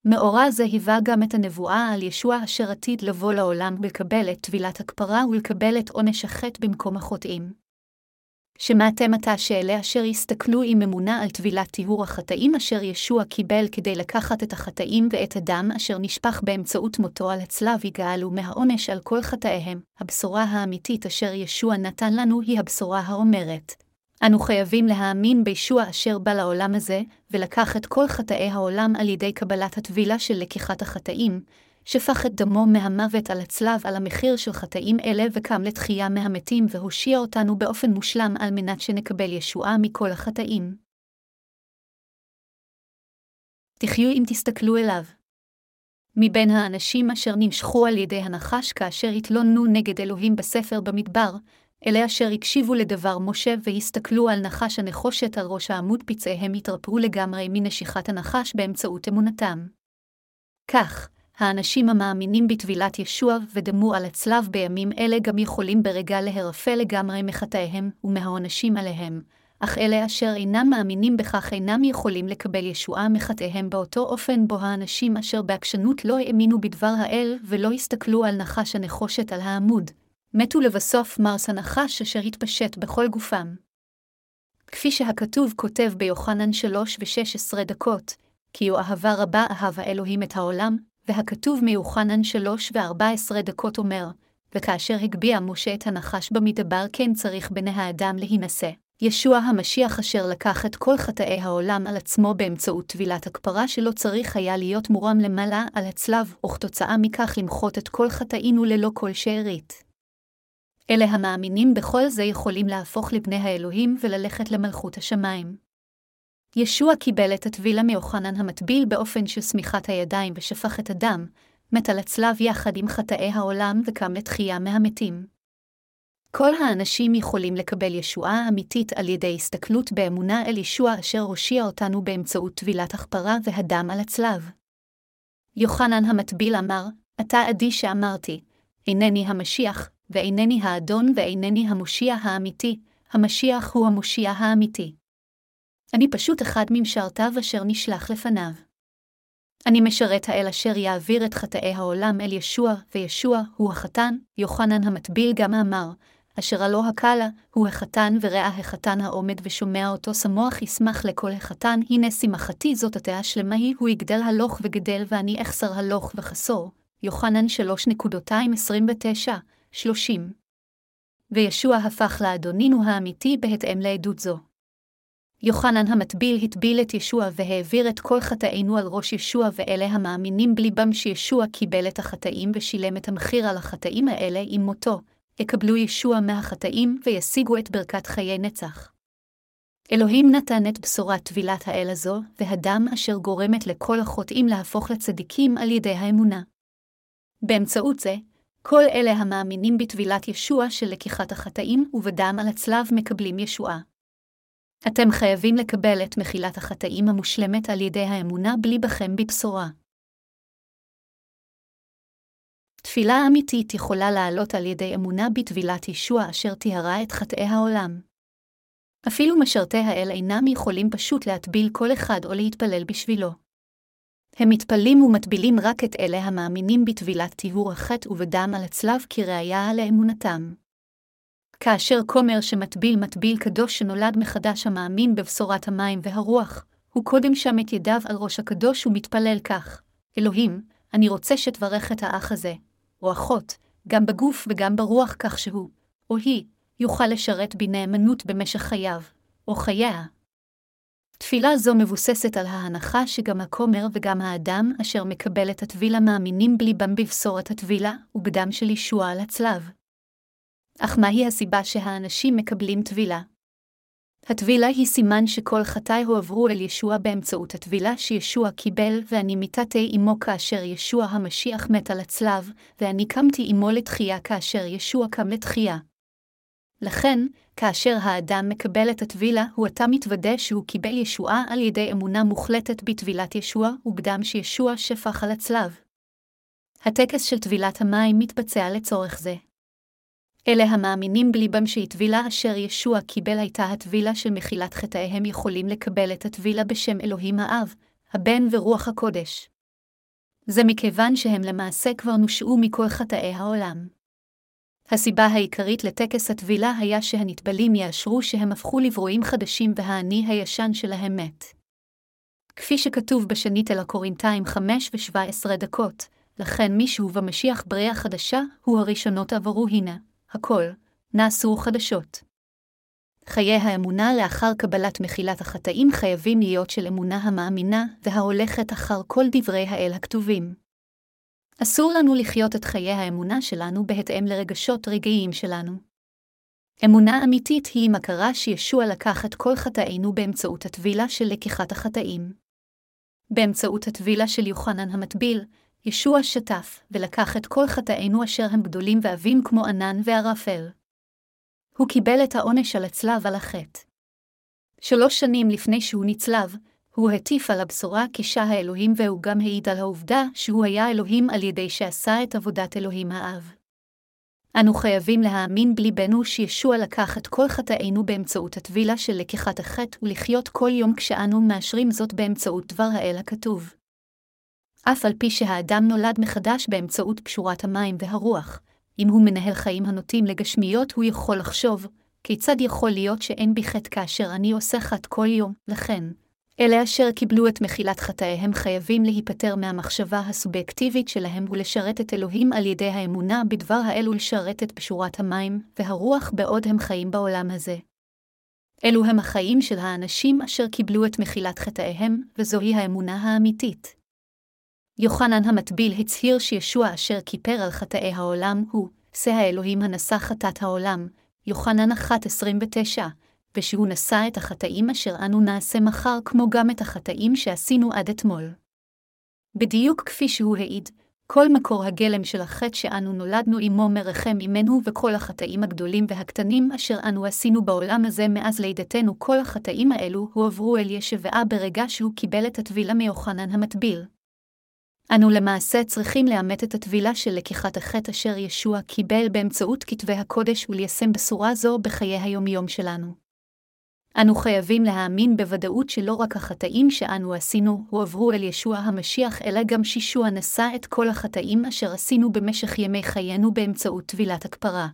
מאורע זה היווה גם את הנבואה על ישוע אשר עתיד לבוא לעולם ולקבל את טבילת הכפרה ולקבל את עונש החטא במקום החוטאים. שמעתם עתה שאלה אשר יסתכלו עם אמונה על טבילת טיהור החטאים אשר ישוע קיבל כדי לקחת את החטאים ואת הדם אשר נשפך באמצעות מותו על הצלב יגאלו מהעונש על כל חטאיהם. הבשורה האמיתית אשר ישוע נתן לנו היא הבשורה האומרת. אנו חייבים להאמין בישוע אשר בא לעולם הזה, ולקח את כל חטאי העולם על ידי קבלת הטבילה של לקיחת החטאים, שפך את דמו מהמוות על הצלב על המחיר של חטאים אלה וקם לתחייה מהמתים והושיע אותנו באופן מושלם על מנת שנקבל ישועה מכל החטאים. תחיו אם תסתכלו אליו. מבין האנשים אשר נמשכו על ידי הנחש כאשר התלוננו נגד אלוהים בספר במדבר, אלה אשר הקשיבו לדבר משה והסתכלו על נחש הנחושת על ראש העמוד פצעיהם התרפאו לגמרי מנשיכת הנחש באמצעות אמונתם. כך, האנשים המאמינים בטבילת ישוע ודמו על הצלב בימים אלה גם יכולים ברגע להרפא לגמרי מחטאיהם ומהעונשים עליהם, אך אלה אשר אינם מאמינים בכך אינם יכולים לקבל ישועה מחטאיהם באותו אופן בו האנשים אשר בעקשנות לא האמינו בדבר האל ולא הסתכלו על נחש הנחושת על העמוד, מתו לבסוף מרס הנחש אשר התפשט בכל גופם. כפי שהכתוב כותב ביוחנן שלוש ושש עשרה דקות, כי הוא אהבה רבה אהב האלוהים את העולם, והכתוב מיוחנן שלוש וארבע עשרה דקות אומר, וכאשר הגביה משה את הנחש במדבר כן צריך בני האדם להינשא. ישוע המשיח אשר לקח את כל חטאי העולם על עצמו באמצעות טבילת הכפרה שלא צריך היה להיות מורם למעלה על הצלב, וכתוצאה מכך למחות את כל חטאינו ללא כל שארית. אלה המאמינים בכל זה יכולים להפוך לבני האלוהים וללכת למלכות השמיים. ישוע קיבל את הטבילה מיוחנן המטביל באופן של שמיכת הידיים ושפך את הדם, מת על הצלב יחד עם חטאי העולם וקם לתחייה מהמתים. כל האנשים יכולים לקבל ישועה אמיתית על ידי הסתכלות באמונה אל ישוע אשר הושיע אותנו באמצעות טבילת הכפרה והדם על הצלב. יוחנן המטביל אמר, אתה עדי שאמרתי, אינני המשיח, ואינני האדון ואינני המושיע האמיתי, המשיח הוא המושיע האמיתי. אני פשוט אחד ממשרתיו אשר נשלח לפניו. אני משרת האל אשר יעביר את חטאי העולם אל ישוע, וישוע הוא החתן, יוחנן המטביל גם אמר, אשר הלא הקלה, הוא החתן וראה החתן העומד ושומע אותו שמוח ישמח לכל החתן, הנה שמחתי זאת התאה שלמה היא, הוא יגדל הלוך וגדל ואני אחסר הלוך וחסור. יוחנן 3.29, 30. וישוע הפך לאדונינו האמיתי בהתאם לעדות זו. יוחנן המטביל הטביל את ישוע והעביר את כל חטאינו על ראש ישוע, ואלה המאמינים בליבם שישוע קיבל את החטאים ושילם את המחיר על החטאים האלה עם מותו, יקבלו ישוע מהחטאים וישיגו את ברכת חיי נצח. אלוהים נתן את בשורת טבילת האל הזו, והדם אשר גורמת לכל החוטאים להפוך לצדיקים על ידי האמונה. באמצעות זה, כל אלה המאמינים בטבילת ישוע של לקיחת החטאים ובדם על הצלב מקבלים ישועה. אתם חייבים לקבל את מחילת החטאים המושלמת על ידי האמונה בלי בכם בבשורה. תפילה אמיתית יכולה לעלות על ידי אמונה בטבילת ישוע אשר טיהרה את חטאי העולם. אפילו משרתי האל אינם יכולים פשוט להטביל כל אחד או להתפלל בשבילו. הם מתפלים ומטבילים רק את אלה המאמינים בטבילת טיהור החטא ובדם על הצלב כראיה לאמונתם. כאשר כומר שמטביל מטביל קדוש שנולד מחדש המאמין בבשורת המים והרוח, הוא קודם שם את ידיו על ראש הקדוש ומתפלל כך, אלוהים, אני רוצה שתברך את האח הזה, או אחות, גם בגוף וגם ברוח כך שהוא, או היא, יוכל לשרת בנאמנות במשך חייו, או חייה. תפילה זו מבוססת על ההנחה שגם הכומר וגם האדם אשר מקבל את הטבילה מאמינים בליבם בבשורת הטבילה ובדם של ישוע על הצלב. אך מהי הסיבה שהאנשים מקבלים טבילה? הטבילה היא סימן שכל חטאי הועברו אל ישוע באמצעות הטבילה שישוע קיבל, ואני מיתתי עמו כאשר ישוע המשיח מת על הצלב, ואני קמתי עמו לתחייה כאשר ישוע קם לתחייה. לכן, כאשר האדם מקבל את הטבילה, הוא עתה מתוודה שהוא קיבל ישועה על ידי אמונה מוחלטת בטבילת ישוע ובדם שישוע שפך על הצלב. הטקס של טבילת המים מתבצע לצורך זה. אלה המאמינים בליבם שהטבילה אשר ישוע קיבל הייתה הטבילה של מחילת חטאיהם יכולים לקבל את הטבילה בשם אלוהים האב, הבן ורוח הקודש. זה מכיוון שהם למעשה כבר נושעו מכל חטאי העולם. הסיבה העיקרית לטקס הטבילה היה שהנטבלים יאשרו שהם הפכו לברואים חדשים והאני הישן שלהם מת. כפי שכתוב בשנית אל הקורינתיים 5 ו-17 דקות, לכן מישהו במשיח בריאה חדשה, הוא הראשונות עברו הנה, הכל, נעשו חדשות. חיי האמונה לאחר קבלת מחילת החטאים חייבים להיות של אמונה המאמינה וההולכת אחר כל דברי האל הכתובים. אסור לנו לחיות את חיי האמונה שלנו בהתאם לרגשות רגעיים שלנו. אמונה אמיתית היא מכרה שישוע לקח את כל חטאינו באמצעות הטבילה של לקיחת החטאים. באמצעות הטבילה של יוחנן המטביל, ישוע שטף ולקח את כל חטאינו אשר הם גדולים ועבים כמו ענן וערפל. הוא קיבל את העונש על הצלב על החטא. שלוש שנים לפני שהוא נצלב, הוא הטיף על הבשורה כשע האלוהים והוא גם העיד על העובדה שהוא היה אלוהים על ידי שעשה את עבודת אלוהים האב. אנו חייבים להאמין בליבנו שישוע לקח את כל חטאינו באמצעות הטבילה של לקיחת החטא ולחיות כל יום כשאנו מאשרים זאת באמצעות דבר האל הכתוב. אף על פי שהאדם נולד מחדש באמצעות פשורת המים והרוח, אם הוא מנהל חיים הנוטים לגשמיות, הוא יכול לחשוב, כיצד יכול להיות שאין בי חטא כאשר אני עושה חטא כל יום, לכן, אלה אשר קיבלו את מחילת חטאיהם חייבים להיפטר מהמחשבה הסובייקטיבית שלהם ולשרת את אלוהים על ידי האמונה בדבר האל ולשרת את פשורת המים והרוח בעוד הם חיים בעולם הזה. אלו הם החיים של האנשים אשר קיבלו את מחילת חטאיהם, וזוהי האמונה האמיתית. יוחנן המטביל הצהיר שישוע אשר כיפר על חטאי העולם הוא, שא האלוהים הנשא חטאת העולם, יוחנן 1.29, ושהוא נשא את החטאים אשר אנו נעשה מחר כמו גם את החטאים שעשינו עד אתמול. בדיוק כפי שהוא העיד, כל מקור הגלם של החטא שאנו נולדנו עמו מרחם עמנו וכל החטאים הגדולים והקטנים אשר אנו עשינו בעולם הזה מאז לידתנו כל החטאים האלו הועברו אל ישבעה ברגע שהוא קיבל את הטבילה מיוחנן המטביל. אנו למעשה צריכים לאמת את הטבילה של לקיחת החטא אשר ישוע קיבל באמצעות כתבי הקודש וליישם בשורה זו בחיי היומיום שלנו. אנו חייבים להאמין בוודאות שלא רק החטאים שאנו עשינו הועברו אל ישוע המשיח, אלא גם שישוע נשא את כל החטאים אשר עשינו במשך ימי חיינו באמצעות טבילת הכפרה.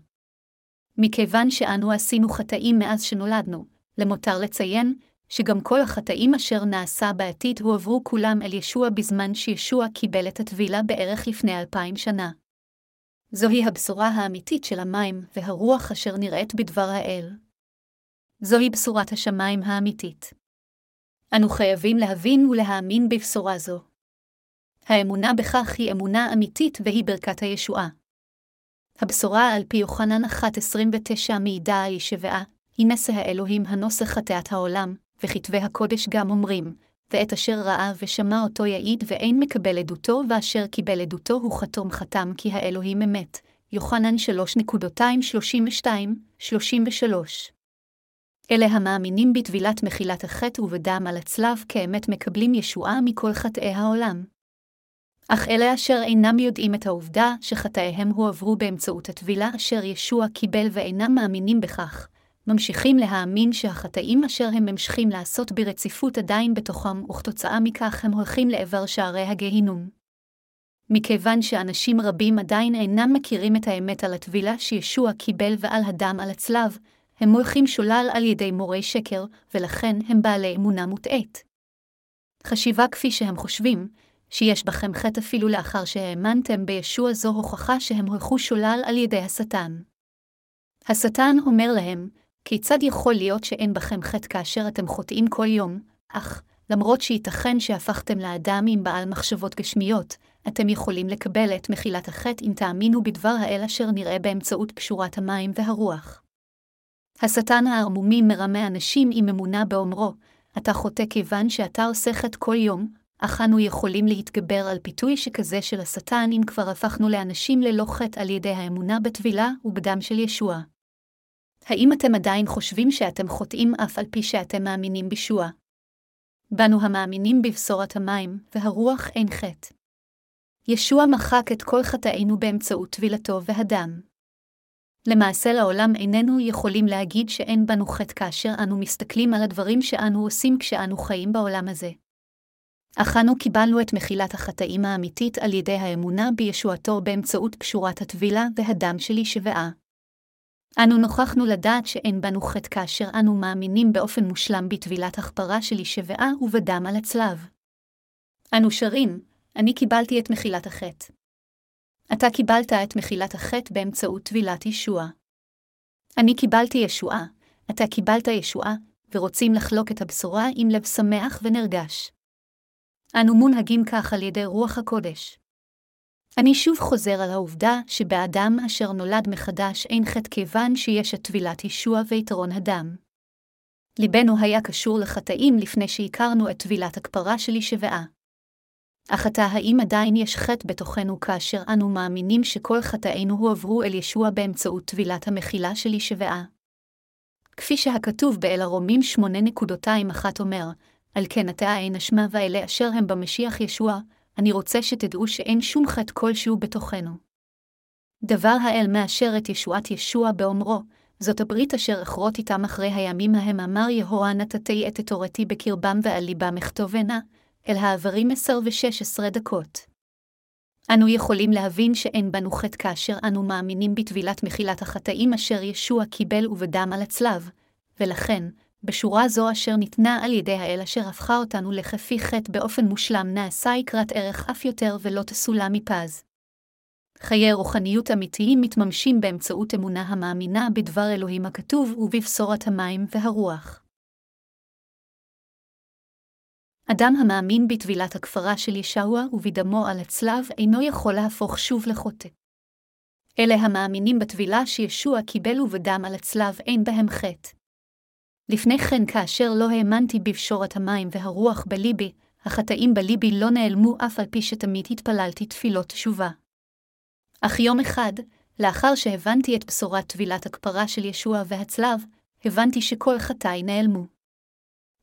מכיוון שאנו עשינו חטאים מאז שנולדנו, למותר לציין שגם כל החטאים אשר נעשה בעתיד הועברו כולם אל ישוע בזמן שישוע קיבל את הטבילה בערך לפני אלפיים שנה. זוהי הבשורה האמיתית של המים והרוח אשר נראית בדבר האל. זוהי בשורת השמיים האמיתית. אנו חייבים להבין ולהאמין בבשורה זו. האמונה בכך היא אמונה אמיתית והיא ברכת הישועה. הבשורה על פי יוחנן 1.29 מעידה הישבעה, היא נשא האלוהים הנוסח חטאת העולם, וכתבי הקודש גם אומרים, ואת אשר ראה ושמע אותו יעיד ואין מקבל עדותו, ואשר קיבל עדותו הוא חתום חתם כי האלוהים אמת. יוחנן 3.232-33 אלה המאמינים בטבילת מחילת החטא ובדם על הצלב כאמת מקבלים ישועה מכל חטאי העולם. אך אלה אשר אינם יודעים את העובדה שחטאיהם הועברו באמצעות הטבילה אשר ישוע קיבל ואינם מאמינים בכך, ממשיכים להאמין שהחטאים אשר הם ממשיכים לעשות ברציפות עדיין בתוכם, וכתוצאה מכך הם הולכים לעבר שערי הגהינום. מכיוון שאנשים רבים עדיין אינם מכירים את האמת על הטבילה שישוע קיבל ועל הדם על הצלב, הם מולכים שולל על ידי מורי שקר, ולכן הם בעלי אמונה מוטעית. חשיבה כפי שהם חושבים, שיש בכם חטא אפילו לאחר שהאמנתם בישוע זו הוכחה שהם הולכו שולל על ידי השטן. השטן אומר להם, כיצד יכול להיות שאין בכם חטא כאשר אתם חוטאים כל יום, אך, למרות שייתכן שהפכתם לאדם עם בעל מחשבות גשמיות, אתם יכולים לקבל את מחילת החטא אם תאמינו בדבר האל אשר נראה באמצעות פשורת המים והרוח. השטן הערמומי מרמה אנשים עם אמונה באומרו, אתה חוטא כיוון שאתה עושה חטא כל יום, אך אנו יכולים להתגבר על פיתוי שכזה של השטן אם כבר הפכנו לאנשים ללא חטא על ידי האמונה בטבילה ובדם של ישוע. האם אתם עדיין חושבים שאתם חוטאים אף על פי שאתם מאמינים בישוע? בנו המאמינים בבשורת המים, והרוח אין חטא. ישוע מחק את כל חטאינו באמצעות טבילתו והדם. למעשה לעולם איננו יכולים להגיד שאין בנו חטא כאשר אנו מסתכלים על הדברים שאנו עושים כשאנו חיים בעולם הזה. אך אנו קיבלנו את מחילת החטאים האמיתית על ידי האמונה בישועתו באמצעות פשורת הטבילה והדם שלי שבעה. אנו נוכחנו לדעת שאין בנו חטא כאשר אנו מאמינים באופן מושלם בטבילת הכפרה שלי שבעה ובדם על הצלב. אנו שרים, אני קיבלתי את מחילת החטא. אתה קיבלת את מחילת החטא באמצעות טבילת ישוע. אני קיבלתי ישועה, אתה קיבלת ישועה, ורוצים לחלוק את הבשורה עם לב שמח ונרגש. אנו מונהגים כך על ידי רוח הקודש. אני שוב חוזר על העובדה שבאדם אשר נולד מחדש אין חטא כיוון שיש את טבילת ישוע ויתרון הדם. ליבנו היה קשור לחטאים לפני שהכרנו את טבילת הכפרה של ישבעה. אך עתה האם עדיין יש חטא בתוכנו כאשר אנו מאמינים שכל חטאינו הועברו אל ישוע באמצעות טבילת המחילה של ישבעה? כפי שהכתוב באל הרומים 8.21 אומר, על כן עתה אין אשמה ואלה אשר הם במשיח ישוע, אני רוצה שתדעו שאין שום חטא כלשהו בתוכנו. דבר האל מאשר את ישועת ישוע באומרו, זאת הברית אשר אכרות איתם אחרי הימים ההם אמר יהוה נתתי את תורתי בקרבם ועל ליבם אכתובנה, אל העברים עשר ושש עשרה דקות. אנו יכולים להבין שאין בנו חטא כאשר אנו מאמינים בטבילת מחילת החטאים אשר ישוע קיבל ובדם על הצלב, ולכן, בשורה זו אשר ניתנה על ידי האל אשר הפכה אותנו לכפי חטא באופן מושלם נעשה יקרת ערך אף יותר ולא תסולה מפז. חיי רוחניות אמיתיים מתממשים באמצעות אמונה המאמינה בדבר אלוהים הכתוב ובבשורת המים והרוח. אדם המאמין בטבילת הכפרה של ישוע ובדמו על הצלב אינו יכול להפוך שוב לחוטא. אלה המאמינים בטבילה שישוע קיבל ובדם על הצלב אין בהם חטא. לפני כן כאשר לא האמנתי בפשורת המים והרוח בליבי, החטאים בליבי לא נעלמו אף על פי שתמיד התפללתי תפילות תשובה. אך יום אחד, לאחר שהבנתי את בשורת טבילת הכפרה של ישוע והצלב, הבנתי שכל חטאי נעלמו.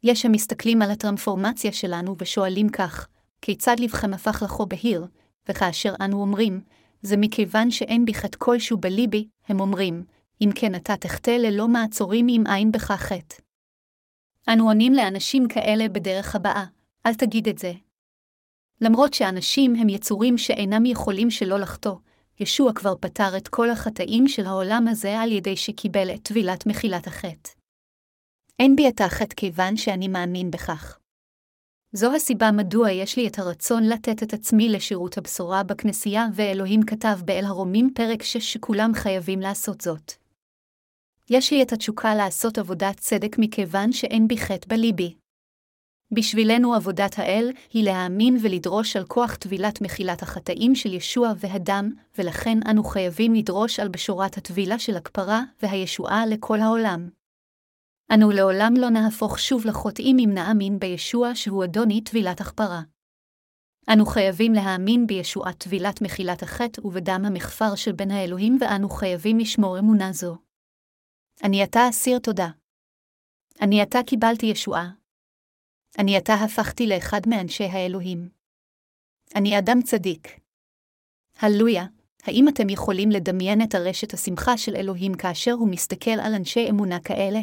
יש המסתכלים על הטרנספורמציה שלנו ושואלים כך, כיצד לבכם הפך לכו בהיר, וכאשר אנו אומרים, זה מכיוון שאין בי חטא כלשהו בליבי, הם אומרים, אם כן אתה תחטא ללא מעצורים אם אין בך חטא. אנו עונים לאנשים כאלה בדרך הבאה, אל תגיד את זה. למרות שאנשים הם יצורים שאינם יכולים שלא לחטוא, ישוע כבר פתר את כל החטאים של העולם הזה על ידי שקיבל את טבילת מחילת החטא. אין בי את החטא כיוון שאני מאמין בכך. זו הסיבה מדוע יש לי את הרצון לתת את עצמי לשירות הבשורה בכנסייה, ואלוהים כתב באל הרומים פרק 6 שכולם חייבים לעשות זאת. יש לי את התשוקה לעשות עבודת צדק מכיוון שאין בי חטא בליבי. בשבילנו עבודת האל היא להאמין ולדרוש על כוח טבילת מחילת החטאים של ישוע והדם, ולכן אנו חייבים לדרוש על בשורת הטבילה של הכפרה והישועה לכל העולם. אנו לעולם לא נהפוך שוב לחוטאים אם נאמין בישוע שהוא אדוני טבילת הכפרה. אנו חייבים להאמין בישועת טבילת מחילת החטא ובדם המכפר של בן האלוהים, ואנו חייבים לשמור אמונה זו. אני עתה אסיר תודה. אני עתה קיבלתי ישועה. אני עתה הפכתי לאחד מאנשי האלוהים. אני אדם צדיק. הללויה, האם אתם יכולים לדמיין את הרשת השמחה של אלוהים כאשר הוא מסתכל על אנשי אמונה כאלה?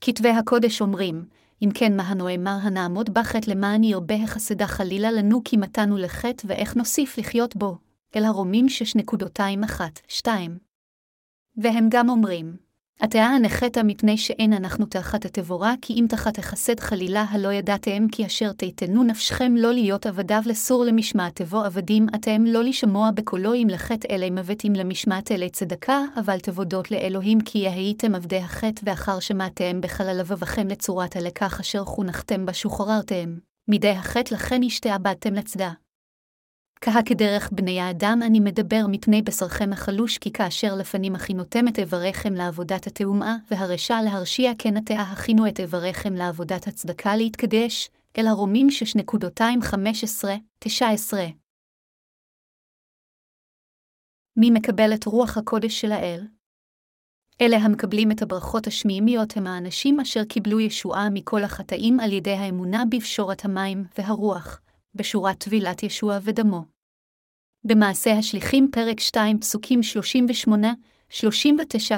כתבי הקודש אומרים, אם כן מה הנואמר הנעמוד בחטא למען ירבה החסדה חלילה לנו כי מתנו לחטא ואיך נוסיף לחיות בו, אל הרומים 6.21-2. והם גם אומרים, התאה הנחתה מפני שאין אנחנו תחת התבורה, כי אם תחת החסד חלילה הלא ידעתם כי אשר תיתנו נפשכם לא להיות עבדיו לסור למשמעת תבוא עבדים אתם לא לשמוע בקולו אם לחטא אלי מבטים למשמעת אלי צדקה, אבל תבודות לאלוהים כי הייתם עבדי החטא ואחר שמעתם בחלל לבבכם לצורת הלקח אשר חונכתם בה שוחררתם. מידי החטא לכן השתעבדתם לצדה. כהה כדרך בני האדם אני מדבר מפני בשרכם החלוש, כי כאשר לפנים הכינותם את איבריכם לעבודת התאומה, והרשע להרשיע כן עתה הכינו את איבריכם לעבודת הצדקה להתקדש, אל הרומים 6.215-19. מי מקבל את רוח הקודש של האל? אלה המקבלים את הברכות השמימיות הם האנשים אשר קיבלו ישועה מכל החטאים על ידי האמונה בפשורת המים והרוח, בשורת טבילת ישוע ודמו. במעשה השליחים פרק 2 פסוקים 38-39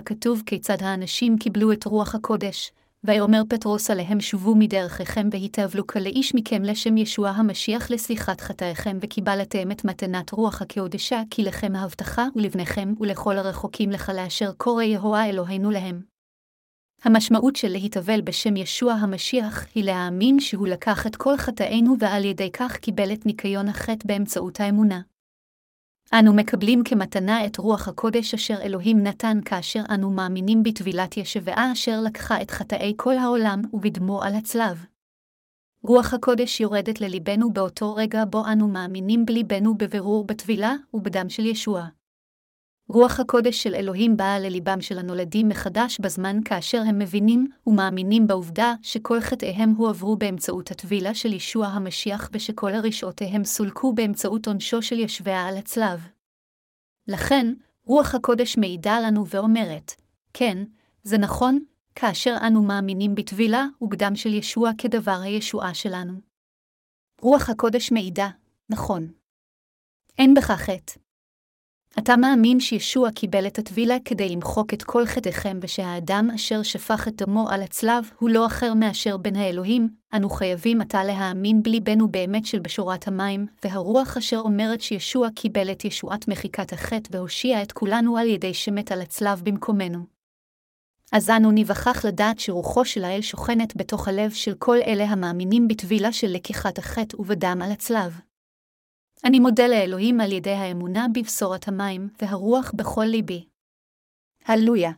כתוב כיצד האנשים קיבלו את רוח הקודש, ויאמר פטרוס עליהם שובו מדרכיכם והתאבלו כלאיש מכם לשם ישוע המשיח לסליחת חטאיכם וקיבלתם את מתנת רוח הקודשה כי לכם ההבטחה ולבניכם ולכל הרחוקים לך לאשר קורא יהוה אלוהינו להם. המשמעות של להתאבל בשם ישוע המשיח היא להאמין שהוא לקח את כל חטאינו ועל ידי כך קיבל את ניקיון החטא באמצעות האמונה. אנו מקבלים כמתנה את רוח הקודש אשר אלוהים נתן כאשר אנו מאמינים בטבילת ישבעה אשר לקחה את חטאי כל העולם ובדמו על הצלב. רוח הקודש יורדת לליבנו באותו רגע בו אנו מאמינים בליבנו בבירור בטבילה ובדם של ישוע. רוח הקודש של אלוהים באה לליבם של הנולדים מחדש בזמן כאשר הם מבינים ומאמינים בעובדה שכל חטאיהם הועברו באמצעות הטבילה של ישוע המשיח ושכל הרשעותיהם סולקו באמצעות עונשו של יושביה על הצלב. לכן, רוח הקודש מעידה לנו ואומרת, כן, זה נכון, כאשר אנו מאמינים בטבילה ובדם של ישוע כדבר הישועה שלנו. רוח הקודש מעידה, נכון. אין בך חטא. אתה מאמין שישוע קיבל את הטבילה כדי למחוק את כל חטאיכם, ושהאדם אשר שפך את דמו על הצלב הוא לא אחר מאשר בן האלוהים, אנו חייבים עתה להאמין בליבנו באמת של בשורת המים, והרוח אשר אומרת שישוע קיבל את ישועת מחיקת החטא והושיע את כולנו על ידי שמת על הצלב במקומנו. אז אנו ניווכח לדעת שרוחו של האל שוכנת בתוך הלב של כל אלה המאמינים בטבילה של לקיחת החטא ובדם על הצלב. אני מודה לאלוהים על ידי האמונה בבשורת המים והרוח בכל ליבי. הללויה.